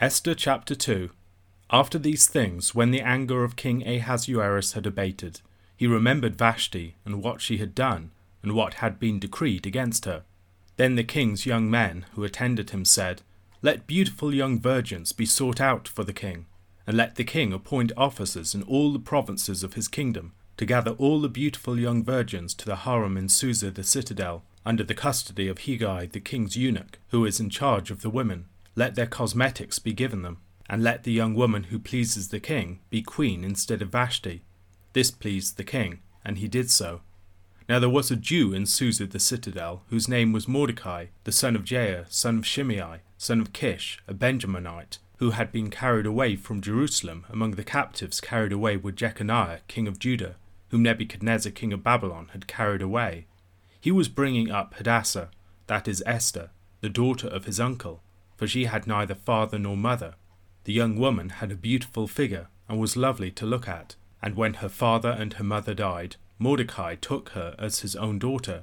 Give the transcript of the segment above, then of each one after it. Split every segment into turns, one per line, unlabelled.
Esther chapter 2 After these things, when the anger of King Ahasuerus had abated, he remembered Vashti and what she had done, and what had been decreed against her. Then the king's young men who attended him said, Let beautiful young virgins be sought out for the king, and let the king appoint officers in all the provinces of his kingdom, to gather all the beautiful young virgins to the harem in Susa the citadel, under the custody of Hegai the king's eunuch, who is in charge of the women let their cosmetics be given them, and let the young woman who pleases the king be queen instead of Vashti. This pleased the king, and he did so. Now there was a Jew in Susa the citadel, whose name was Mordecai, the son of Jair, son of Shimei, son of Kish, a Benjaminite, who had been carried away from Jerusalem among the captives carried away with Jeconiah, king of Judah, whom Nebuchadnezzar, king of Babylon, had carried away. He was bringing up Hadassah, that is Esther, the daughter of his uncle, for she had neither father nor mother. The young woman had a beautiful figure and was lovely to look at, and when her father and her mother died, Mordecai took her as his own daughter.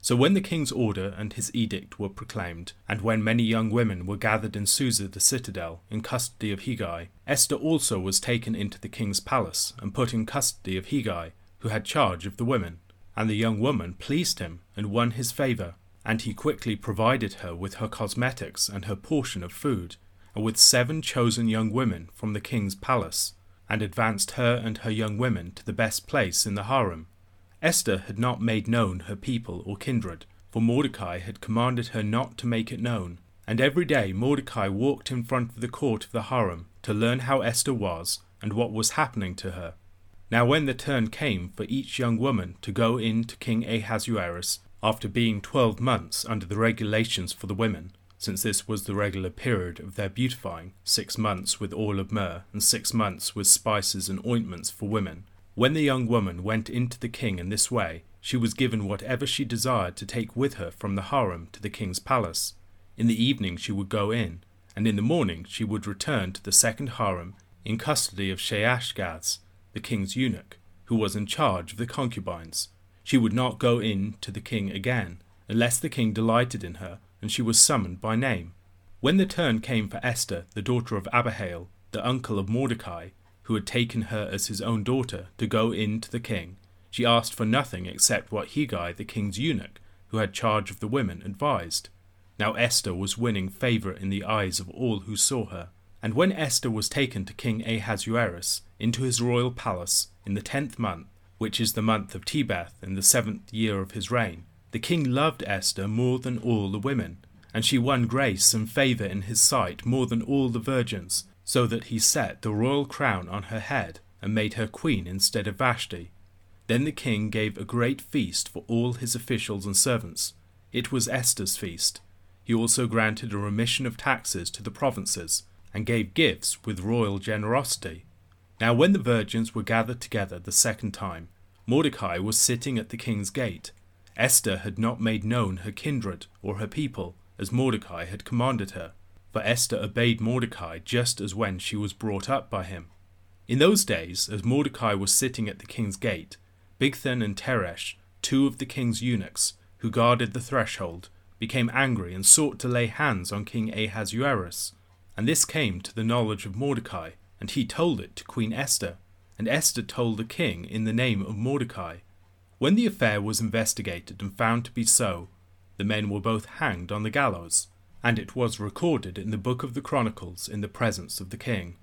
So when the king's order and his edict were proclaimed, and when many young women were gathered in Susa the citadel, in custody of Hegai, Esther also was taken into the king's palace, and put in custody of Hegai, who had charge of the women. And the young woman pleased him, and won his favour, and he quickly provided her with her cosmetics and her portion of food, and with seven chosen young women from the king's palace, and advanced her and her young women to the best place in the harem. Esther had not made known her people or kindred, for Mordecai had commanded her not to make it known. And every day Mordecai walked in front of the court of the harem to learn how Esther was and what was happening to her. Now, when the turn came for each young woman to go in to King Ahasuerus after being twelve months under the regulations for the women, since this was the regular period of their beautifying, six months with oil of myrrh, and six months with spices and ointments for women. When the young woman went into the king in this way, she was given whatever she desired to take with her from the harem to the king's palace. In the evening she would go in, and in the morning she would return to the second harem in custody of Shaashgaz, the king's eunuch, who was in charge of the concubines. She would not go in to the king again, unless the king delighted in her, and she was summoned by name. When the turn came for Esther, the daughter of Abihail, the uncle of Mordecai, who had taken her as his own daughter, to go in to the king, she asked for nothing except what Hegai, the king's eunuch, who had charge of the women, advised. Now Esther was winning favour in the eyes of all who saw her. And when Esther was taken to King Ahasuerus into his royal palace in the tenth month, which is the month of Tebeth in the seventh year of his reign, the king loved Esther more than all the women, and she won grace and favour in his sight more than all the virgins, so that he set the royal crown on her head and made her queen instead of Vashti. Then the king gave a great feast for all his officials and servants. It was Esther's feast. He also granted a remission of taxes to the provinces, and gave gifts with royal generosity. Now, when the virgins were gathered together the second time, Mordecai was sitting at the king's gate. Esther had not made known her kindred or her people, as Mordecai had commanded her, for Esther obeyed Mordecai just as when she was brought up by him. In those days, as Mordecai was sitting at the king's gate, Bigthan and Teresh, two of the king's eunuchs, who guarded the threshold, became angry and sought to lay hands on King Ahasuerus. And this came to the knowledge of Mordecai, and he told it to Queen Esther, and Esther told the king in the name of Mordecai. When the affair was investigated and found to be so, the men were both hanged on the gallows, and it was recorded in the book of the Chronicles in the presence of the king.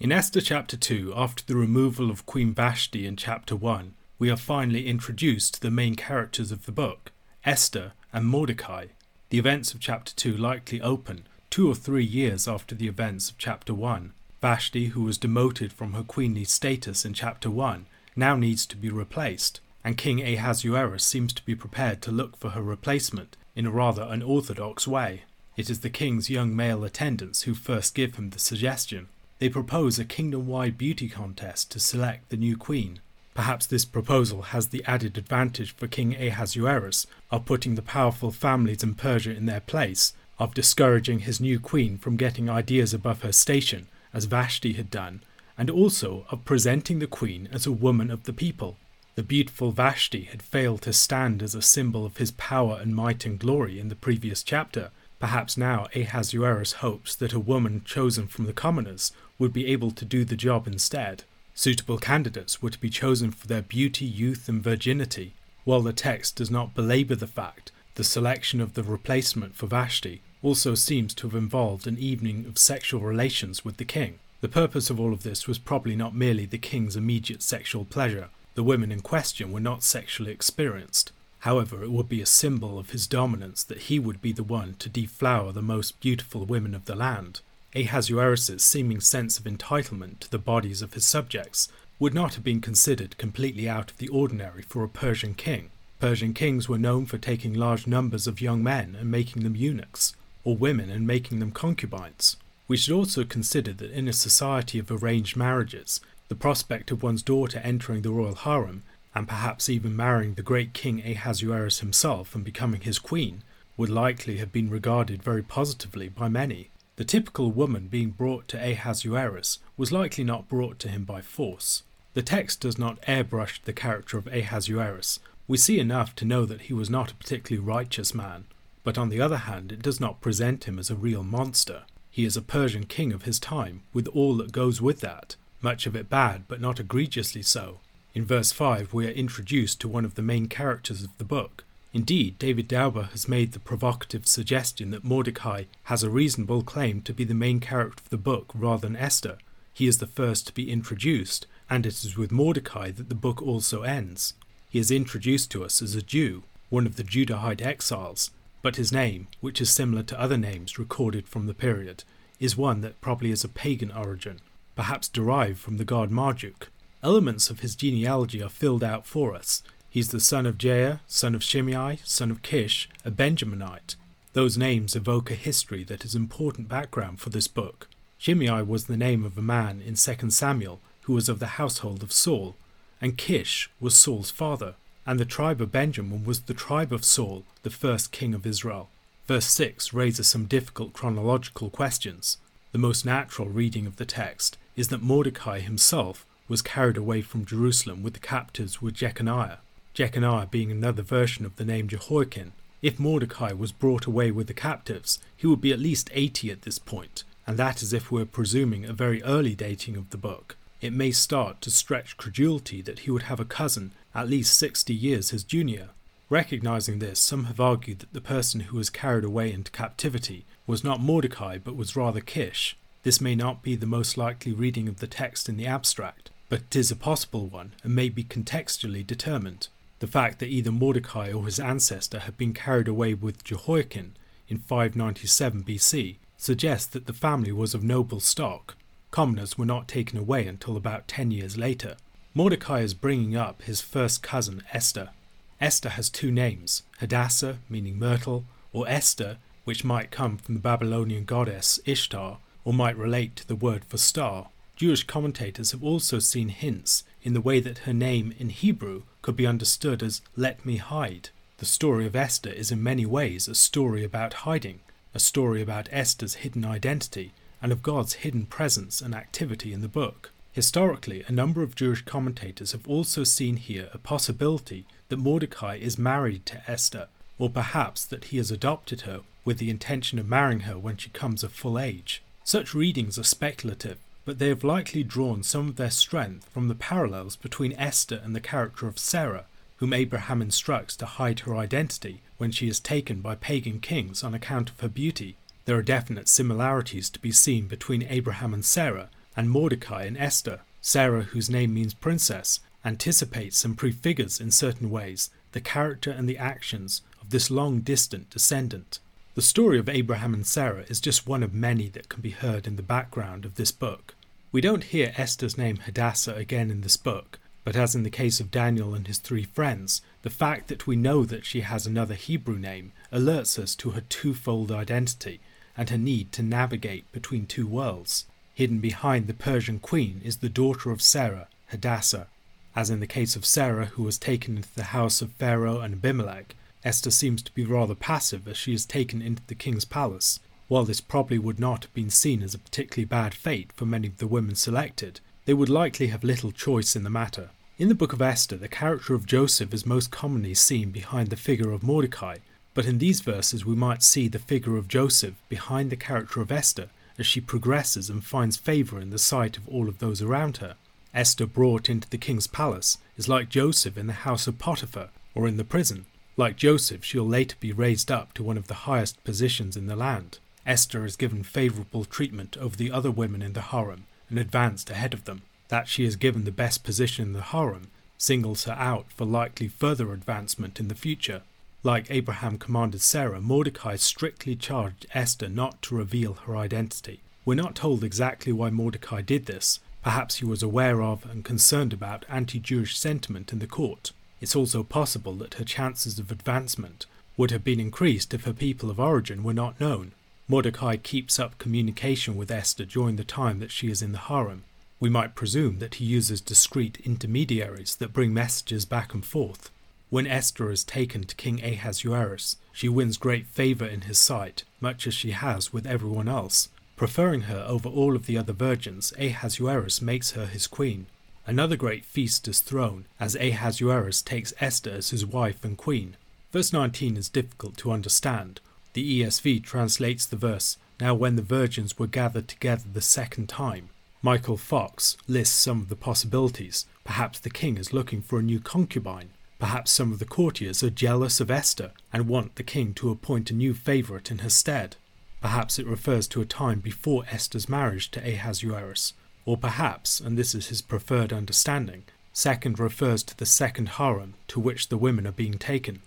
In Esther chapter 2, after the removal of Queen Vashti in chapter 1, we are finally introduced to the main characters of the book, Esther and Mordecai. The events of chapter 2 likely open two or three years after the events of chapter 1. Vashti, who was demoted from her queenly status in chapter 1, now needs to be replaced, and King Ahasuerus seems to be prepared to look for her replacement in a rather unorthodox way. It is the king's young male attendants who first give him the suggestion. They propose a kingdom wide beauty contest to select the new queen. Perhaps this proposal has the added advantage for King Ahasuerus of putting the powerful families in Persia in their place of discouraging his new queen from getting ideas above her station, as Vashti had done, and also of presenting the queen as a woman of the people. The beautiful Vashti had failed to stand as a symbol of his power and might and glory in the previous chapter, Perhaps now Ahasuerus hopes that a woman chosen from the commoners would be able to do the job instead. Suitable candidates were to be chosen for their beauty, youth, and virginity, while the text does not belabor the fact the selection of the replacement for Vashti also seems to have involved an evening of sexual relations with the king. The purpose of all of this was probably not merely the king's immediate sexual pleasure. The women in question were not sexually experienced. However, it would be a symbol of his dominance that he would be the one to deflower the most beautiful women of the land. Ahasuerus' seeming sense of entitlement to the bodies of his subjects would not have been considered completely out of the ordinary for a Persian king. Persian kings were known for taking large numbers of young men and making them eunuchs, or women and making them concubines. We should also consider that in a society of arranged marriages, the prospect of one's daughter entering the royal harem, and perhaps even marrying the great king Ahasuerus himself and becoming his queen, would likely have been regarded very positively by many. The typical woman being brought to Ahasuerus was likely not brought to him by force. The text does not airbrush the character of Ahasuerus. We see enough to know that he was not a particularly righteous man, but on the other hand, it does not present him as a real monster. He is a Persian king of his time, with all that goes with that, much of it bad, but not egregiously so. In verse 5, we are introduced to one of the main characters of the book, Indeed, David Daube has made the provocative suggestion that Mordecai has a reasonable claim to be the main character of the book rather than Esther. He is the first to be introduced, and it is with Mordecai that the book also ends. He is introduced to us as a Jew, one of the Judahite exiles, but his name, which is similar to other names recorded from the period, is one that probably has a pagan origin, perhaps derived from the god Marduk. Elements of his genealogy are filled out for us, He's the son of Jair, son of Shimei, son of Kish, a Benjaminite. Those names evoke a history that is important background for this book. Shimei was the name of a man in 2 Samuel who was of the household of Saul, and Kish was Saul's father, and the tribe of Benjamin was the tribe of Saul, the first king of Israel. Verse 6 raises some difficult chronological questions. The most natural reading of the text is that Mordecai himself was carried away from Jerusalem with the captives with Jeconiah. Jeconiah being another version of the name Jehoiachin. If Mordecai was brought away with the captives, he would be at least 80 at this point, and that is if we're presuming a very early dating of the book. It may start to stretch credulity that he would have a cousin at least 60 years his junior. Recognizing this, some have argued that the person who was carried away into captivity was not Mordecai but was rather Kish. This may not be the most likely reading of the text in the abstract, but it is a possible one and may be contextually determined. The fact that either Mordecai or his ancestor had been carried away with Jehoiachin in 597 BC suggests that the family was of noble stock. Commoners were not taken away until about 10 years later. Mordecai is bringing up his first cousin Esther. Esther has two names, Hadassah, meaning myrtle, or Esther, which might come from the Babylonian goddess Ishtar, or might relate to the word for star. Jewish commentators have also seen hints in the way that her name in Hebrew could be understood as let me hide. The story of Esther is in many ways a story about hiding, a story about Esther's hidden identity and of God's hidden presence and activity in the book. Historically, a number of Jewish commentators have also seen here a possibility that Mordecai is married to Esther, or perhaps that he has adopted her with the intention of marrying her when she comes of full age. Such readings are speculative but they have likely drawn some of their strength from the parallels between Esther and the character of Sarah, whom Abraham instructs to hide her identity when she is taken by pagan kings on account of her beauty. There are definite similarities to be seen between Abraham and Sarah, and Mordecai and Esther. Sarah, whose name means princess, anticipates and prefigures in certain ways the character and the actions of this long distant descendant. The story of Abraham and Sarah is just one of many that can be heard in the background of this book. We don't hear Esther's name Hadassah again in this book, but as in the case of Daniel and his three friends, the fact that we know that she has another Hebrew name alerts us to her twofold identity and her need to navigate between two worlds. Hidden behind the Persian queen is the daughter of Sarah, Hadassah. As in the case of Sarah, who was taken into the house of Pharaoh and Abimelech, Esther seems to be rather passive as she is taken into the king's palace. While this probably would not have been seen as a particularly bad fate for many of the women selected, they would likely have little choice in the matter. In the book of Esther, the character of Joseph is most commonly seen behind the figure of Mordecai, But in these verses, we might see the figure of Joseph behind the character of Esther as she progresses and finds favour in the sight of all of those around her. Esther brought into the king's palace is like Joseph in the house of Potiphar or in the prison. Like Joseph, she'll later be raised up to one of the highest positions in the land. Esther is given favourable treatment over the other women in the harem and advanced ahead of them. That she is given the best position in the harem singles her out for likely further advancement in the future. Like Abraham commanded Sarah, Mordecai strictly charged Esther not to reveal her identity. We're not told exactly why Mordecai did this. Perhaps he was aware of and concerned about anti Jewish sentiment in the court. It's also possible that her chances of advancement would have been increased if her people of origin were not known. Mordecai keeps up communication with Esther during the time that she is in the harem. We might presume that he uses discreet intermediaries that bring messages back and forth. When Esther is taken to King Ahasuerus, she wins great favour in his sight, much as she has with everyone else. Preferring her over all of the other virgins, Ahasuerus makes her his queen. Another great feast is thrown, as Ahasuerus takes Esther as his wife and queen. Verse 19 is difficult to understand. The ESV translates the verse, Now when the virgins were gathered together the second time. Michael Fox lists some of the possibilities. Perhaps the king is looking for a new concubine. Perhaps some of the courtiers are jealous of Esther and want the king to appoint a new favourite in her stead. Perhaps it refers to a time before Esther's marriage to Ahasuerus. Or perhaps, and this is his preferred understanding, second refers to the second harem to which the women are being taken.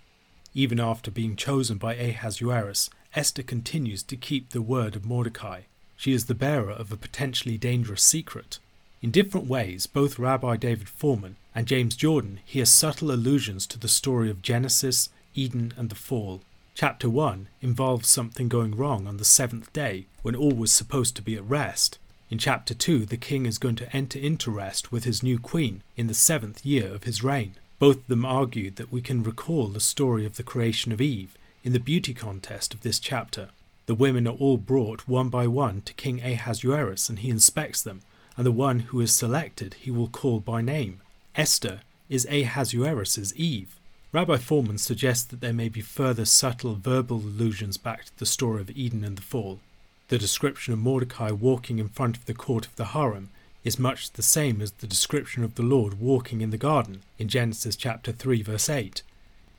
Even after being chosen by Ahasuerus, Esther continues to keep the word of Mordecai. She is the bearer of a potentially dangerous secret. In different ways, both Rabbi David Fohrman and James Jordan hear subtle allusions to the story of Genesis, Eden, and the fall. Chapter 1 involves something going wrong on the seventh day when all was supposed to be at rest. In chapter 2, the king is going to enter into rest with his new queen in the seventh year of his reign. Both of them argued that we can recall the story of the creation of Eve in the beauty contest of this chapter. The women are all brought one by one to King Ahasuerus, and he inspects them, and the one who is selected he will call by name. Esther is Ahasuerus's Eve. Rabbi Fohrman suggests that there may be further subtle verbal allusions back to the story of Eden and the fall. The description of Mordecai walking in front of the court of the harem is much the same as the description of the Lord walking in the garden in Genesis chapter 3 verse 8.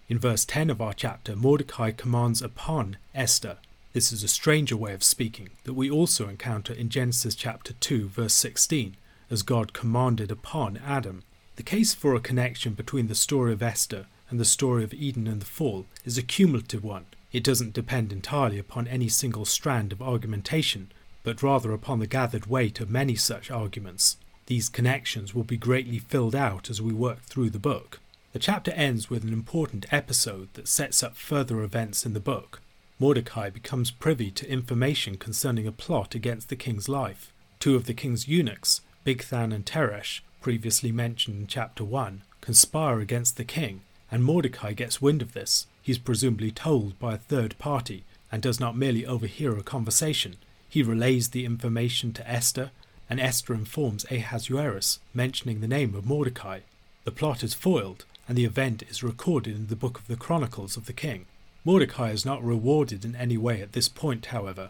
In verse 10 of our chapter, Mordecai commands upon Esther, this is a stranger way of speaking that we also encounter in Genesis chapter 2 verse 16 as God commanded upon Adam. The case for a connection between the story of Esther and the story of Eden and the fall is a cumulative one. It doesn't depend entirely upon any single strand of argumentation, but rather upon the gathered weight of many such arguments. These connections will be greatly filled out as we work through the book. The chapter ends with an important episode that sets up further events in the book. Mordecai becomes privy to information concerning a plot against the king's life. Two of the king's eunuchs, Bigthan and Teresh, previously mentioned in chapter 1, conspire against the king, and Mordecai gets wind of this. He is presumably told by a third party and does not merely overhear a conversation. He relays the information to Esther, and Esther informs Ahasuerus, mentioning the name of Mordecai. The plot is foiled, and the event is recorded in the book of the Chronicles of the King. Mordecai is not rewarded in any way at this point, however.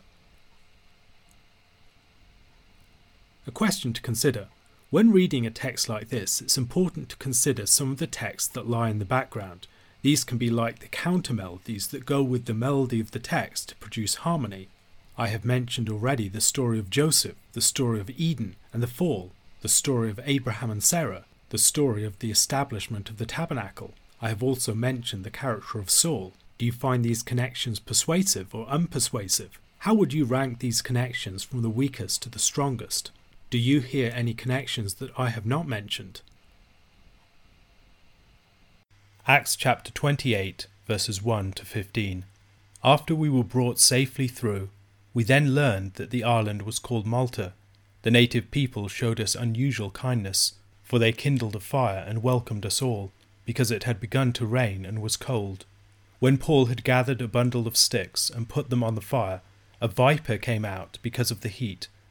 A question to consider. When reading a text like this, it's important to consider some of the texts that lie in the background. These can be like the counter melodies that go with the melody of the text to produce harmony. I have mentioned already the story of Joseph, the story of Eden and the fall, the story of Abraham and Sarah, the story of the establishment of the tabernacle. I have also mentioned the character of Saul, do you find these connections persuasive or unpersuasive? How would you rank these connections from the weakest to the strongest? Do you hear any connections that I have not mentioned? Acts chapter 28, verses 1 to 15. After we were brought safely through, we then learned that the island was called Malta. The native people showed us unusual kindness, for they kindled a fire and welcomed us all, because it had begun to rain and was cold. When Paul had gathered a bundle of sticks and put them on the fire, a viper came out because of the heat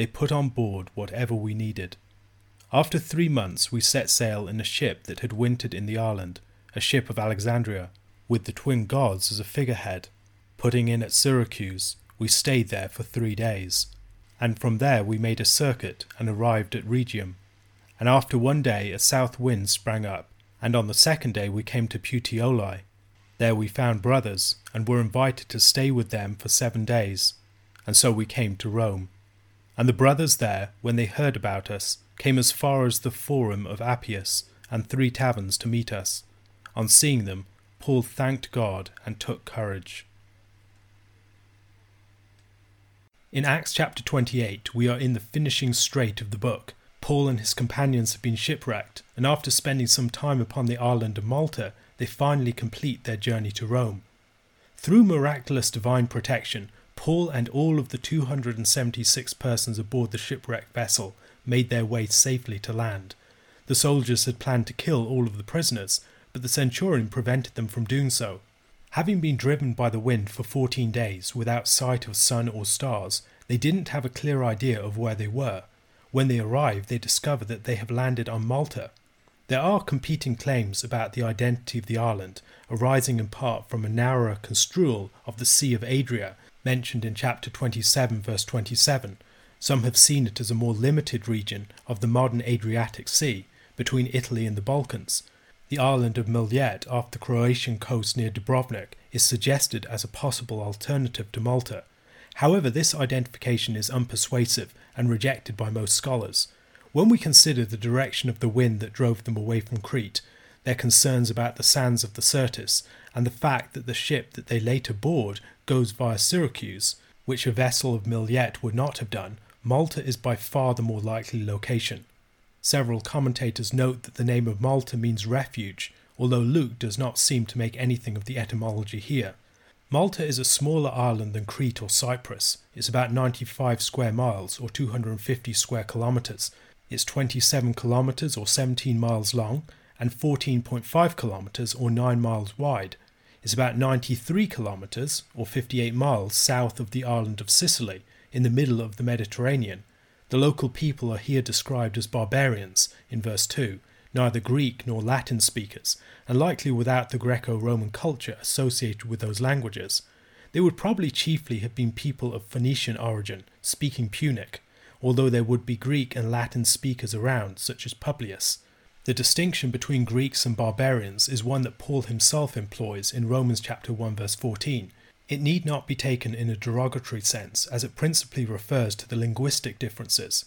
they put on board whatever we needed. After three months, we set sail in a ship that had wintered in the island, a ship of Alexandria, with the twin gods as a figurehead. Putting in at Syracuse, we stayed there for three days, and from there we made a circuit and arrived at Rhegium. And after one day a south wind sprang up, and on the second day we came to Puteoli. There we found brothers, and were invited to stay with them for seven days, and so we came to Rome. And the brothers there, when they heard about us, came as far as the Forum of Appius and three taverns to meet us. On seeing them, Paul thanked God and took courage. In Acts chapter 28, we are in the finishing strait of the book. Paul and his companions have been shipwrecked, and after spending some time upon the island of Malta, they finally complete their journey to Rome. Through miraculous divine protection, Paul and all of the 276 persons aboard the shipwrecked vessel made their way safely to land. The soldiers had planned to kill all of the prisoners, but the centurion prevented them from doing so. Having been driven by the wind for 14 days without sight of sun or stars, they didn't have a clear idea of where they were. When they arrived, they discovered that they have landed on Malta. There are competing claims about the identity of the island, arising in part from a narrower construal of the Sea of Adria, mentioned in chapter 27, verse 27. Some have seen it as a more limited region of the modern Adriatic Sea, between Italy and the Balkans, the island of Mljet off the Croatian coast near Dubrovnik is suggested as a possible alternative to Malta. However, this identification is unpersuasive and rejected by most scholars. When we consider the direction of the wind that drove them away from Crete, their concerns about the sands of the Syrtis, and the fact that the ship that they later board goes via Syracuse, which a vessel of Mljet would not have done, Malta is by far the more likely location. Several commentators note that the name of Malta means refuge, although Luke does not seem to make anything of the etymology here. Malta is a smaller island than Crete or Cyprus. It's about 95 square miles or 250 square kilometres. It's 27 kilometres or 17 miles long and 14.5 kilometres or 9 miles wide. It's about 93 kilometres or 58 miles south of the island of Sicily in the middle of the Mediterranean the local people are here described as barbarians in verse 2, neither Greek nor Latin speakers, and likely without the Greco Roman culture associated with those languages. They would probably chiefly have been people of Phoenician origin, speaking Punic, although there would be Greek and Latin speakers around, such as Publius. The distinction between Greeks and barbarians is one that Paul himself employs in Romans chapter 1 verse 14, it need not be taken in a derogatory sense, as it principally refers to the linguistic differences.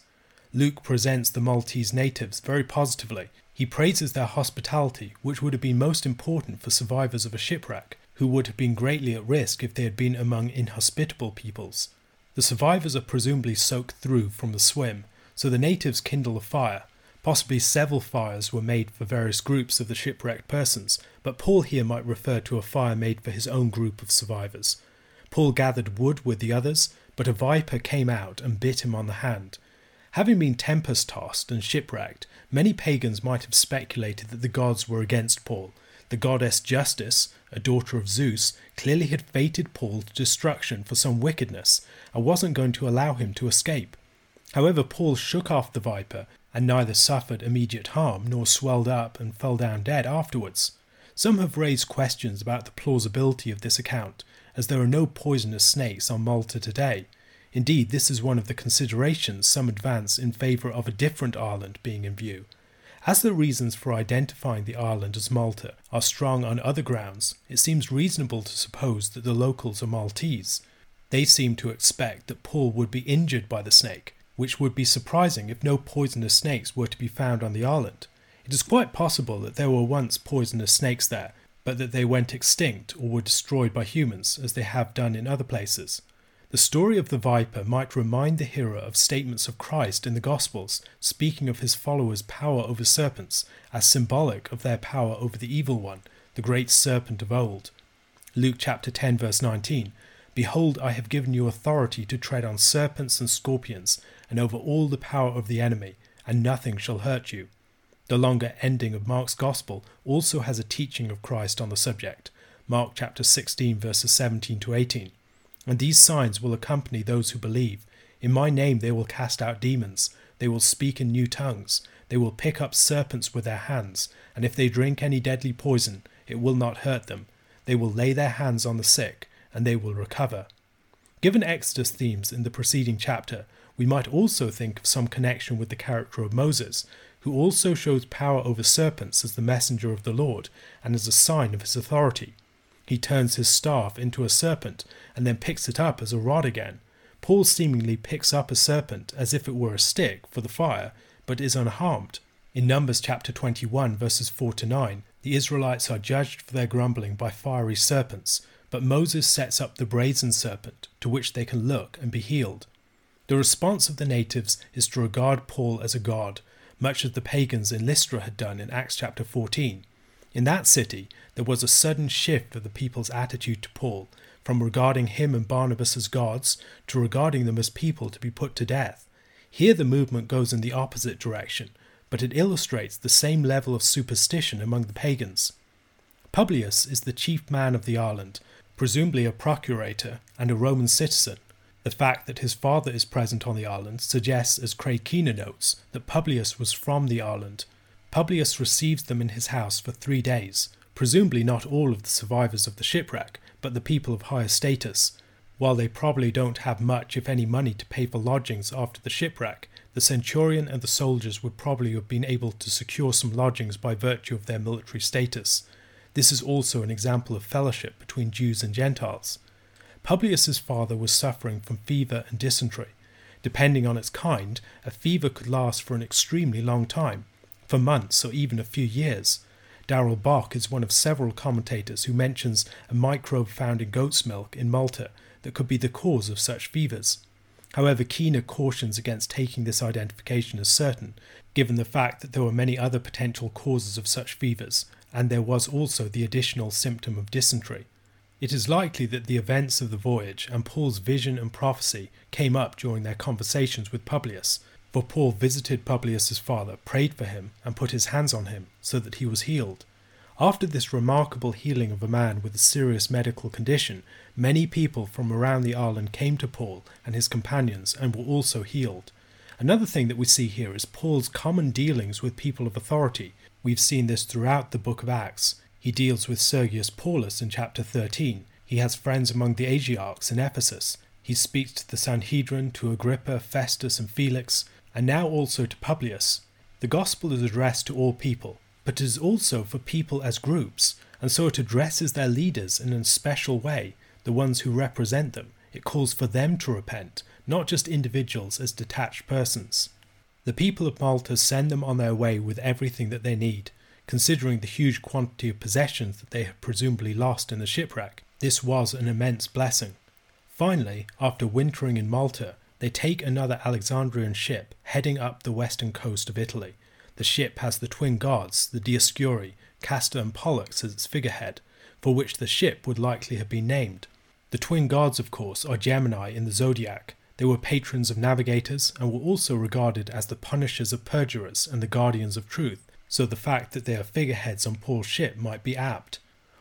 Luke presents the Maltese natives very positively. He praises their hospitality, which would have been most important for survivors of a shipwreck, who would have been greatly at risk if they had been among inhospitable peoples. The survivors are presumably soaked through from the swim, so the natives kindle a fire, Possibly several fires were made for various groups of the shipwrecked persons, but Paul here might refer to a fire made for his own group of survivors. Paul gathered wood with the others, but a viper came out and bit him on the hand. Having been tempest tossed and shipwrecked, many pagans might have speculated that the gods were against Paul. The goddess Justice, a daughter of Zeus, clearly had fated Paul to destruction for some wickedness and wasn't going to allow him to escape. However, Paul shook off the viper and neither suffered immediate harm nor swelled up and fell down dead afterwards. Some have raised questions about the plausibility of this account, as there are no poisonous snakes on Malta today. Indeed, this is one of the considerations some advance in favour of a different island being in view. As the reasons for identifying the island as Malta are strong on other grounds, it seems reasonable to suppose that the locals are Maltese. They seem to expect that Paul would be injured by the snake, which would be surprising if no poisonous snakes were to be found on the island. It is quite possible that there were once poisonous snakes there, but that they went extinct or were destroyed by humans, as they have done in other places. The story of the viper might remind the hearer of statements of Christ in the Gospels, speaking of his followers' power over serpents as symbolic of their power over the evil one, the great serpent of old. Luke chapter 10 verse 19 Behold, I have given you authority to tread on serpents and scorpions, and over all the power of the enemy, and nothing shall hurt you. The longer ending of Mark's Gospel also has a teaching of Christ on the subject. Mark chapter 16 verses 17 to 18. And these signs will accompany those who believe. In my name they will cast out demons, they will speak in new tongues, they will pick up serpents with their hands, and if they drink any deadly poison, it will not hurt them. They will lay their hands on the sick, and they will recover. Given Exodus themes in the preceding chapter, we might also think of some connection with the character of Moses, who also shows power over serpents as the messenger of the Lord and as a sign of his authority. He turns his staff into a serpent and then picks it up as a rod again. Paul seemingly picks up a serpent as if it were a stick for the fire, but is unharmed. In Numbers chapter 21, verses 4 to 9, the Israelites are judged for their grumbling by fiery serpents, but Moses sets up the brazen serpent to which they can look and be healed. The response of the natives is to regard Paul as a god, much as the pagans in Lystra had done in Acts chapter 14. In that city, there was a sudden shift of the people's attitude to Paul, from regarding him and Barnabas as gods to regarding them as people to be put to death. Here the movement goes in the opposite direction, but it illustrates the same level of superstition among the pagans. Publius is the chief man of the island, presumably a procurator and a Roman citizen. The fact that his father is present on the island suggests, as Craig Keener notes, that Publius was from the island Publius receives them in his house for three days, presumably not all of the survivors of the shipwreck, but the people of higher status. While they probably don't have much, if any, money to pay for lodgings after the shipwreck, the centurion and the soldiers would probably have been able to secure some lodgings by virtue of their military status. This is also an example of fellowship between Jews and Gentiles. Publius's father was suffering from fever and dysentery. Depending on its kind, a fever could last for an extremely long time for months or even a few years. Darrell Bock is one of several commentators who mentions a microbe found in goat's milk in Malta that could be the cause of such fevers. However, Keener cautions against taking this identification as certain, given the fact that there were many other potential causes of such fevers, and there was also the additional symptom of dysentery. It is likely that the events of the voyage and Paul's vision and prophecy came up during their conversations with Publius, for Paul visited Publius's father, prayed for him, and put his hands on him, so that he was healed. After this remarkable healing of a man with a serious medical condition, many people from around the island came to Paul and his companions and were also healed. Another thing that we see here is Paul's common dealings with people of authority. We've seen this throughout the book of Acts. He deals with Sergius Paulus in chapter 13. He has friends among the Asiarchs in Ephesus. He speaks to the Sanhedrin, to Agrippa, Festus, and Felix and now also to Publius. The gospel is addressed to all people, but it is also for people as groups, and so it addresses their leaders in a special way, the ones who represent them. It calls for them to repent, not just individuals as detached persons. The people of Malta send them on their way with everything that they need, considering the huge quantity of possessions that they had presumably lost in the shipwreck. This was an immense blessing. Finally, after wintering in Malta, they take another Alexandrian ship heading up the western coast of Italy. The ship has the twin gods, the Dioscuri, Castor and Pollux as its figurehead, for which the ship would likely have been named. The twin gods, of course, are Gemini in the zodiac. They were patrons of navigators and were also regarded as the punishers of perjurers and the guardians of truth, so the fact that they are figureheads on Paul's ship might be apt.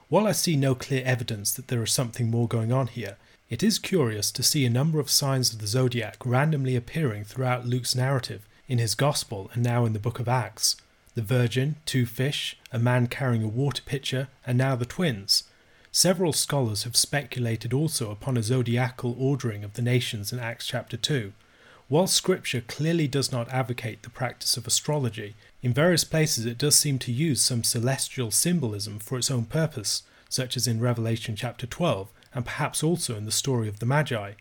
While I see no clear evidence that there is something more going on here, it is curious to see a number of signs of the zodiac randomly appearing throughout Luke's narrative, in his Gospel, and now in the book of Acts. The Virgin, two fish, a man carrying a water pitcher, and now the twins. Several scholars have speculated also upon a zodiacal ordering of the nations in Acts chapter 2. While Scripture clearly does not advocate the practice of astrology, in various places it does seem to use some celestial symbolism for its own purpose, such as in Revelation chapter 12, and perhaps also in the story of the Magi.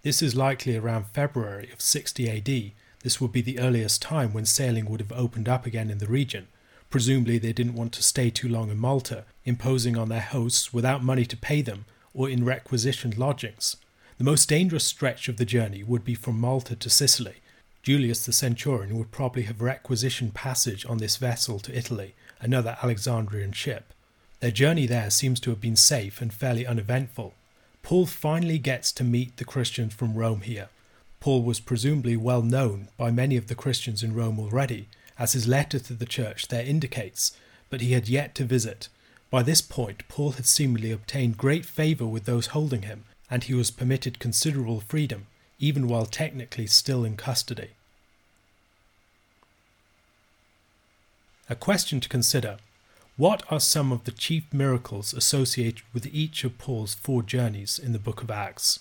This is likely around February of 60 AD. This would be the earliest time when sailing would have opened up again in the region. Presumably, they didn't want to stay too long in Malta, imposing on their hosts without money to pay them or in requisitioned lodgings. The most dangerous stretch of the journey would be from Malta to Sicily. Julius the centurion would probably have requisitioned passage on this vessel to Italy, another Alexandrian ship. Their journey there seems to have been safe and fairly uneventful. Paul finally gets to meet the Christians from Rome here. Paul was presumably well known by many of the Christians in Rome already, as his letter to the church there indicates, but he had yet to visit. By this point, Paul had seemingly obtained great favour with those holding him, and he was permitted considerable freedom, even while technically still in custody. A question to consider What are some of the chief miracles associated with each of Paul's four journeys in the book of Acts?